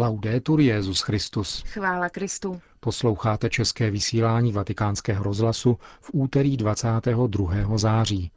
Laudetur Jezus Christus. Chvála Kristu. Posloucháte české vysílání Vatikánského rozhlasu v úterý 22. září.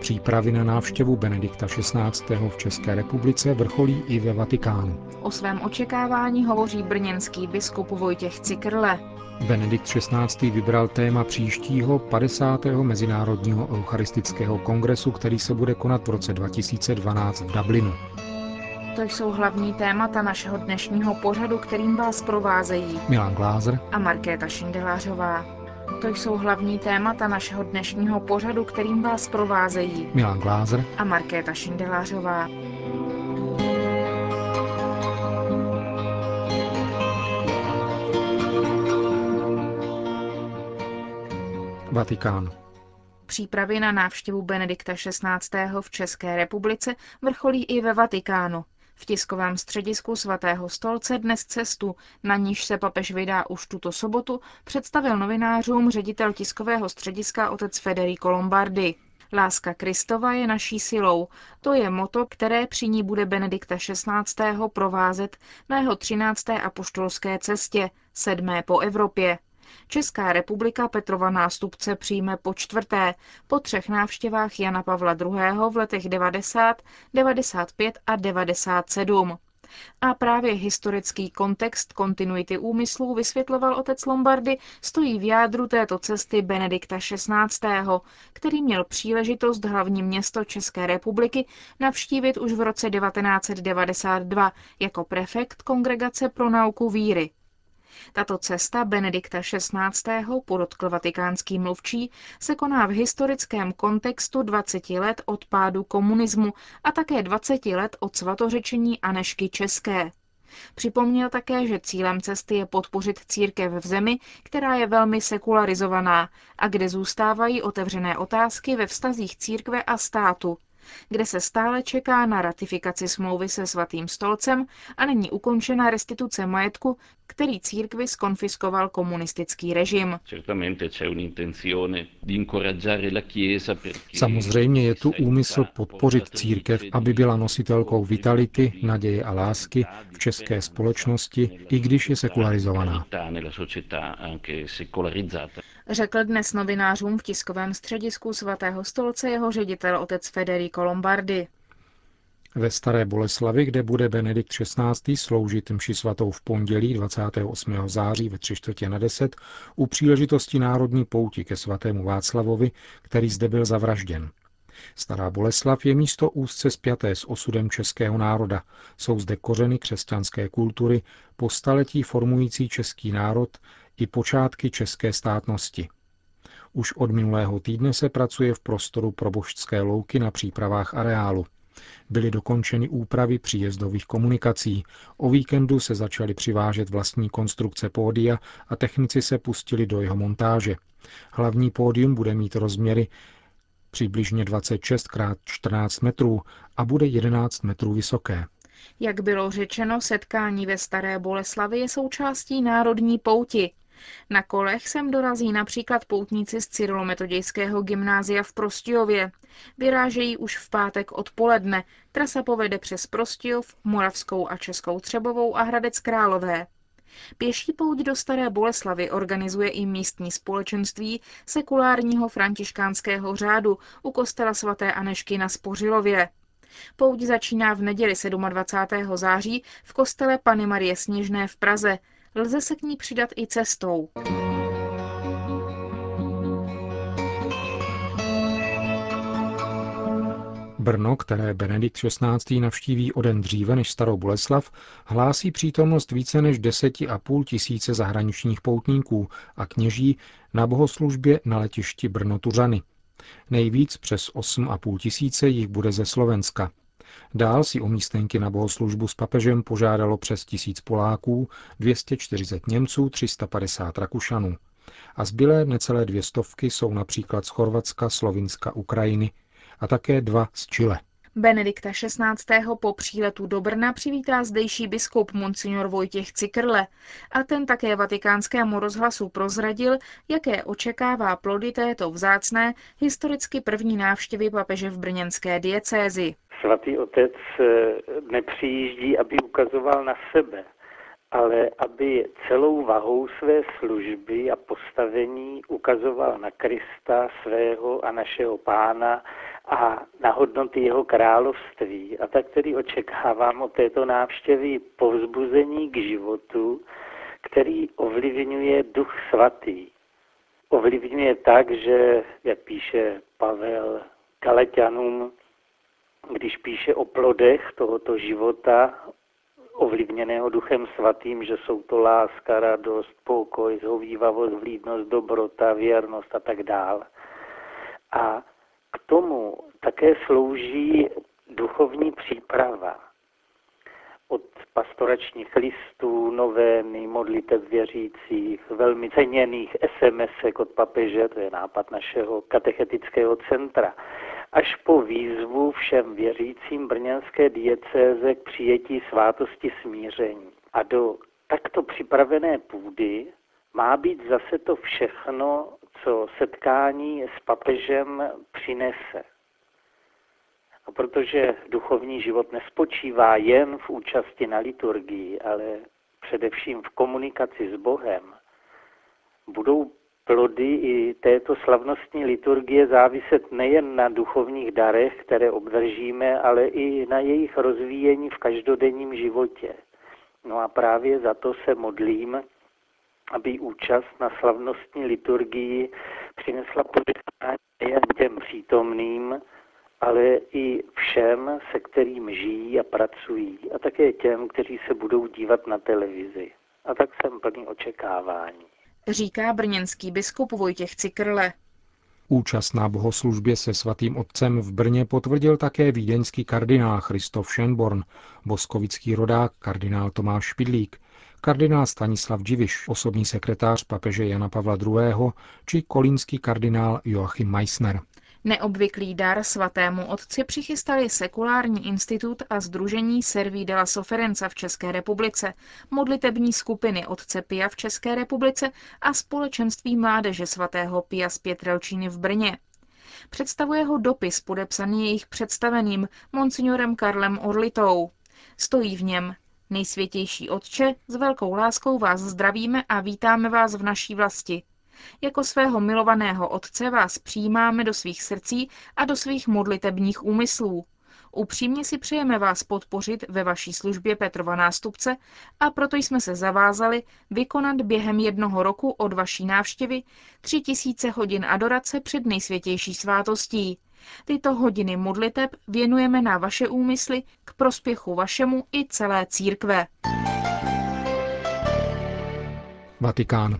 Přípravy na návštěvu Benedikta XVI. v České republice vrcholí i ve Vatikánu. O svém očekávání hovoří brněnský biskup Vojtěch Cikrle. Benedikt XVI. vybral téma příštího 50. Mezinárodního eucharistického kongresu, který se bude konat v roce 2012 v Dublinu. To jsou hlavní témata našeho dnešního pořadu, kterým vás provázejí Milan Glázer a Markéta Šindelářová. To jsou hlavní témata našeho dnešního pořadu, kterým vás provázejí Milan Glázer a Markéta Šindelářová. Vatikán. Přípravy na návštěvu Benedikta XVI. v České republice vrcholí i ve Vatikánu. V tiskovém středisku svatého stolce dnes cestu, na níž se papež vydá už tuto sobotu, představil novinářům ředitel tiskového střediska otec Federico Lombardi. Láska Kristova je naší silou. To je moto, které při ní bude Benedikta XVI. provázet na jeho 13. apoštolské cestě, sedmé po Evropě. Česká republika Petrova nástupce přijme po čtvrté, po třech návštěvách Jana Pavla II. v letech 90, 95 a 97. A právě historický kontext kontinuity úmyslů vysvětloval otec Lombardy, stojí v jádru této cesty Benedikta XVI., který měl příležitost hlavní město České republiky navštívit už v roce 1992 jako prefekt Kongregace pro nauku víry. Tato cesta Benedikta XVI. podotkl vatikánský mluvčí, se koná v historickém kontextu 20 let od pádu komunismu a také 20 let od svatořečení Anešky České. Připomněl také, že cílem cesty je podpořit církev v zemi, která je velmi sekularizovaná a kde zůstávají otevřené otázky ve vztazích církve a státu, kde se stále čeká na ratifikaci smlouvy se svatým stolcem a není ukončena restituce majetku, který církvi skonfiskoval komunistický režim. Samozřejmě je tu úmysl podpořit církev, aby byla nositelkou vitality, naděje a lásky v české společnosti, i když je sekularizovaná. Řekl dnes novinářům v tiskovém středisku svatého stolce jeho ředitel otec Federico Lombardi. Ve Staré Boleslavi, kde bude Benedikt XVI. sloužit mši svatou v pondělí 28. září ve tři čtvrtě na deset u příležitosti národní pouti ke svatému Václavovi, který zde byl zavražděn. Stará Boleslav je místo úzce spjaté s osudem českého národa. Jsou zde kořeny křesťanské kultury, po staletí formující český národ i počátky české státnosti. Už od minulého týdne se pracuje v prostoru pro božské louky na přípravách areálu. Byly dokončeny úpravy příjezdových komunikací, o víkendu se začaly přivážet vlastní konstrukce pódia a technici se pustili do jeho montáže. Hlavní pódium bude mít rozměry přibližně 26 x 14 metrů a bude 11 metrů vysoké. Jak bylo řečeno, setkání ve Staré Boleslavi je součástí národní pouti. Na kolech sem dorazí například poutníci z Cyrilometodějského gymnázia v Prostějově. Vyrážejí už v pátek odpoledne. Trasa povede přes Prostějov, Moravskou a Českou Třebovou a Hradec Králové. Pěší pouť do Staré Boleslavy organizuje i místní společenství sekulárního františkánského řádu u kostela svaté Anešky na Spořilově. Pouť začíná v neděli 27. září v kostele Pany Marie Sněžné v Praze. Lze se k ní přidat i cestou. Brno, které Benedikt XVI. navštíví o den dříve než Starou Boleslav, hlásí přítomnost více než deseti a půl tisíce zahraničních poutníků a kněží na bohoslužbě na letišti Brno-Tuřany. Nejvíc přes 8,5 tisíce jich bude ze Slovenska. Dál si o místenky na bohoslužbu s papežem požádalo přes tisíc Poláků, 240 Němců, 350 Rakušanů. A zbylé necelé dvě stovky jsou například z Chorvatska, Slovinska, Ukrajiny a také dva z Chile. Benedikta XVI. po příletu do Brna přivítá zdejší biskup Monsignor Vojtěch Cikrle a ten také vatikánskému rozhlasu prozradil, jaké očekává plody této vzácné historicky první návštěvy papeže v brněnské diecézi. Svatý otec eh, nepřijíždí, aby ukazoval na sebe, ale aby celou vahou své služby a postavení ukazoval na Krista, svého a našeho pána a na hodnoty jeho království. A tak tedy očekávám od této návštěvy povzbuzení k životu, který ovlivňuje duch svatý. Ovlivňuje tak, že, jak píše Pavel Kaleťanům, když píše o plodech tohoto života, ovlivněného duchem svatým, že jsou to láska, radost, pokoj, zhovývavost, vlídnost, dobrota, věrnost a tak dále. A k tomu také slouží duchovní příprava. Od pastoračních listů, novény, modliteb věřících, velmi ceněných sms od papeže, to je nápad našeho katechetického centra, až po výzvu všem věřícím brněnské diecéze k přijetí svátosti smíření. A do takto připravené půdy má být zase to všechno, co setkání s papežem přinese. A protože duchovní život nespočívá jen v účasti na liturgii, ale především v komunikaci s Bohem, budou plody i této slavnostní liturgie záviset nejen na duchovních darech, které obdržíme, ale i na jejich rozvíjení v každodenním životě. No a právě za to se modlím, aby účast na slavnostní liturgii přinesla požehnání nejen těm přítomným, ale i všem, se kterým žijí a pracují, a také těm, kteří se budou dívat na televizi. A tak jsem plný očekávání říká brněnský biskup Vojtěch Cikrle. Účast na bohoslužbě se svatým otcem v Brně potvrdil také vídeňský kardinál Christoph Schönborn, boskovický rodák kardinál Tomáš Špidlík, kardinál Stanislav Dživiš, osobní sekretář papeže Jana Pavla II. či kolínský kardinál Joachim Meissner. Neobvyklý dar svatému otci přichystali Sekulární institut a Združení Serví de la Soferenza v České republice, modlitební skupiny otce Pia v České republice a společenství mládeže svatého Pia z Pětrelčíny v Brně. Představuje ho dopis podepsaný jejich představeným monsignorem Karlem Orlitou. Stojí v něm Nejsvětější Otče, s velkou láskou vás zdravíme a vítáme vás v naší vlasti. Jako svého milovaného Otce vás přijímáme do svých srdcí a do svých modlitebních úmyslů. Upřímně si přejeme vás podpořit ve vaší službě Petrova nástupce a proto jsme se zavázali vykonat během jednoho roku od vaší návštěvy tři tisíce hodin adorace před nejsvětější svátostí. Tyto hodiny modliteb věnujeme na vaše úmysly k prospěchu vašemu i celé církve. Vatikán.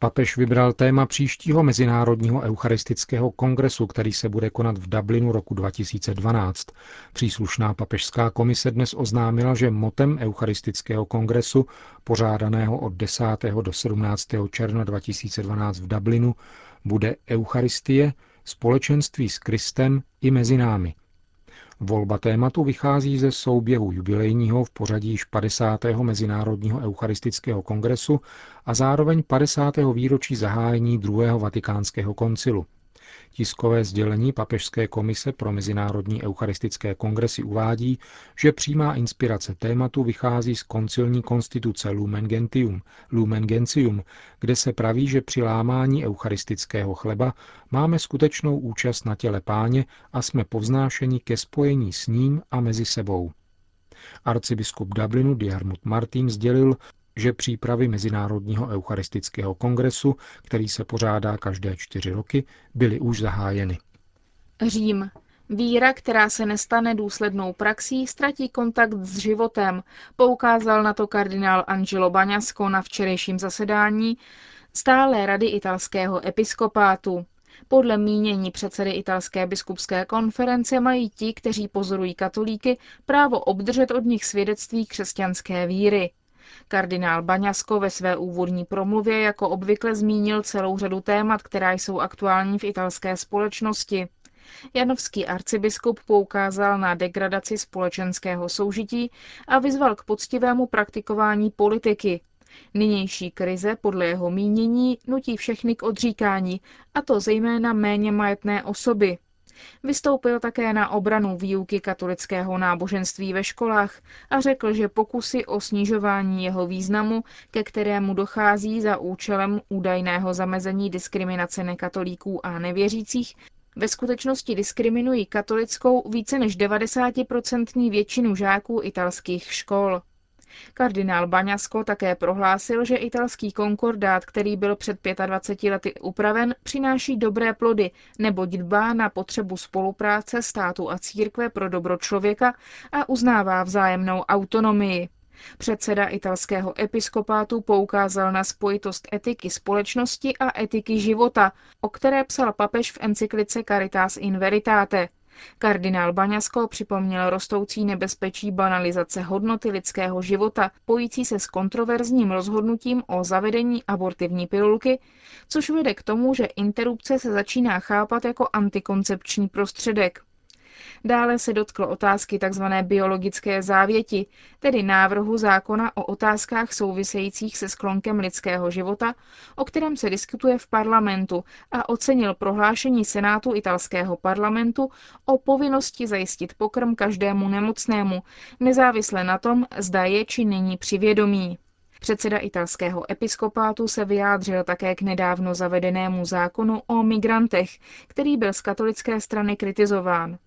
Papež vybral téma příštího Mezinárodního eucharistického kongresu, který se bude konat v Dublinu roku 2012. Příslušná papežská komise dnes oznámila, že motem eucharistického kongresu, pořádaného od 10. do 17. června 2012 v Dublinu, bude Eucharistie, společenství s Kristem i mezi námi – Volba tématu vychází ze souběhu jubilejního v pořadí již 50. Mezinárodního eucharistického kongresu a zároveň 50. výročí zahájení druhého vatikánského koncilu. Tiskové sdělení Papežské komise pro mezinárodní eucharistické kongresy uvádí, že přímá inspirace tématu vychází z koncilní konstituce Lumen Gentium, Lumen Gentium, kde se praví, že při lámání eucharistického chleba máme skutečnou účast na těle páně a jsme povznášeni ke spojení s ním a mezi sebou. Arcibiskup Dublinu Diarmut Martin sdělil, že přípravy Mezinárodního eucharistického kongresu, který se pořádá každé čtyři roky, byly už zahájeny. Řím. Víra, která se nestane důslednou praxí, ztratí kontakt s životem, poukázal na to kardinál Angelo Baňasko na včerejším zasedání stále rady italského episkopátu. Podle mínění předsedy italské biskupské konference mají ti, kteří pozorují katolíky, právo obdržet od nich svědectví křesťanské víry. Kardinál Baňasko ve své úvodní promluvě jako obvykle zmínil celou řadu témat, která jsou aktuální v italské společnosti. Janovský arcibiskup poukázal na degradaci společenského soužití a vyzval k poctivému praktikování politiky. Nynější krize podle jeho mínění nutí všechny k odříkání, a to zejména méně majetné osoby. Vystoupil také na obranu výuky katolického náboženství ve školách a řekl, že pokusy o snižování jeho významu, ke kterému dochází za účelem údajného zamezení diskriminace nekatolíků a nevěřících, ve skutečnosti diskriminují katolickou více než 90% většinu žáků italských škol. Kardinál Baňasko také prohlásil, že italský konkordát, který byl před 25 lety upraven, přináší dobré plody, neboť dbá na potřebu spolupráce státu a církve pro dobro člověka a uznává vzájemnou autonomii. Předseda italského episkopátu poukázal na spojitost etiky společnosti a etiky života, o které psal papež v encyklice Caritas in Veritate. Kardinál Baňasko připomněl rostoucí nebezpečí banalizace hodnoty lidského života, pojící se s kontroverzním rozhodnutím o zavedení abortivní pilulky, což vede k tomu, že interrupce se začíná chápat jako antikoncepční prostředek. Dále se dotkl otázky tzv. biologické závěti, tedy návrhu zákona o otázkách souvisejících se sklonkem lidského života, o kterém se diskutuje v parlamentu a ocenil prohlášení Senátu italského parlamentu o povinnosti zajistit pokrm každému nemocnému, nezávisle na tom, zda je či není přivědomí. Předseda italského episkopátu se vyjádřil také k nedávno zavedenému zákonu o migrantech, který byl z katolické strany kritizován.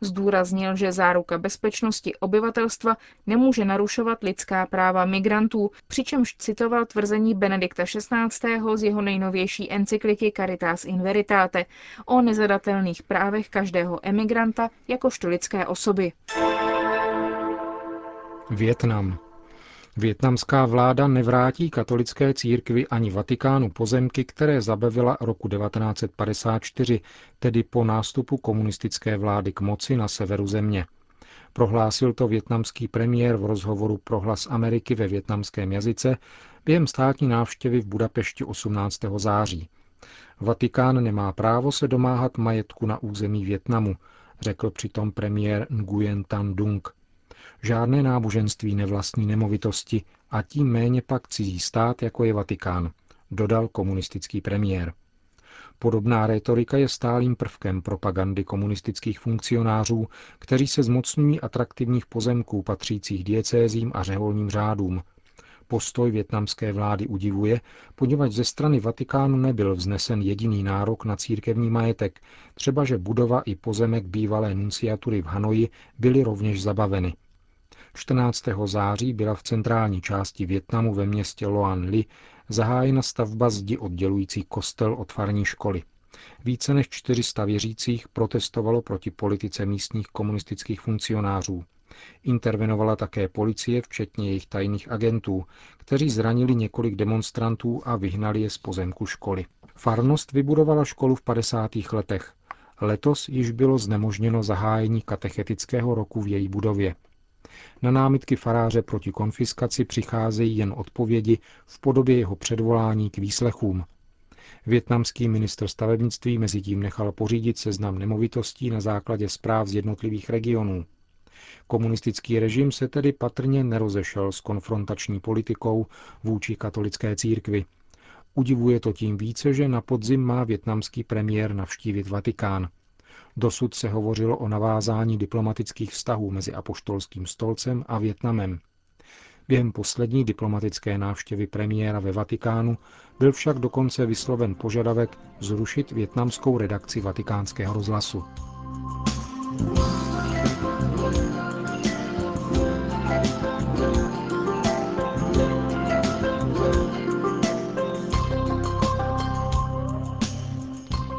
Zdůraznil, že záruka bezpečnosti obyvatelstva nemůže narušovat lidská práva migrantů, přičemž citoval tvrzení Benedikta XVI. z jeho nejnovější encykliky Caritas in Veritate o nezadatelných právech každého emigranta jakožto lidské osoby. Větnam. Větnamská vláda nevrátí katolické církvi ani Vatikánu pozemky, které zabavila roku 1954, tedy po nástupu komunistické vlády k moci na severu země. Prohlásil to větnamský premiér v rozhovoru pro hlas Ameriky ve větnamském jazyce během státní návštěvy v Budapešti 18. září. Vatikán nemá právo se domáhat majetku na území Větnamu, řekl přitom premiér Nguyen Tan Dung. Žádné náboženství nevlastní nemovitosti a tím méně pak cizí stát, jako je Vatikán, dodal komunistický premiér. Podobná rétorika je stálým prvkem propagandy komunistických funkcionářů, kteří se zmocňují atraktivních pozemků patřících diecézím a řeholním řádům. Postoj větnamské vlády udivuje, poněvadž ze strany Vatikánu nebyl vznesen jediný nárok na církevní majetek, třeba že budova i pozemek bývalé nunciatury v Hanoji byly rovněž zabaveny. 14. září byla v centrální části Větnamu ve městě Loan Li zahájena stavba zdi oddělující kostel od farní školy. Více než 400 věřících protestovalo proti politice místních komunistických funkcionářů. Intervenovala také policie, včetně jejich tajných agentů, kteří zranili několik demonstrantů a vyhnali je z pozemku školy. Farnost vybudovala školu v 50. letech. Letos již bylo znemožněno zahájení katechetického roku v její budově. Na námitky faráře proti konfiskaci přicházejí jen odpovědi v podobě jeho předvolání k výslechům. Větnamský ministr stavebnictví mezi tím nechal pořídit seznam nemovitostí na základě zpráv z jednotlivých regionů. Komunistický režim se tedy patrně nerozešel s konfrontační politikou vůči katolické církvi. Udivuje to tím více, že na podzim má větnamský premiér navštívit Vatikán. Dosud se hovořilo o navázání diplomatických vztahů mezi apoštolským stolcem a Větnamem. Během poslední diplomatické návštěvy premiéra ve Vatikánu byl však dokonce vysloven požadavek zrušit větnamskou redakci vatikánského rozhlasu.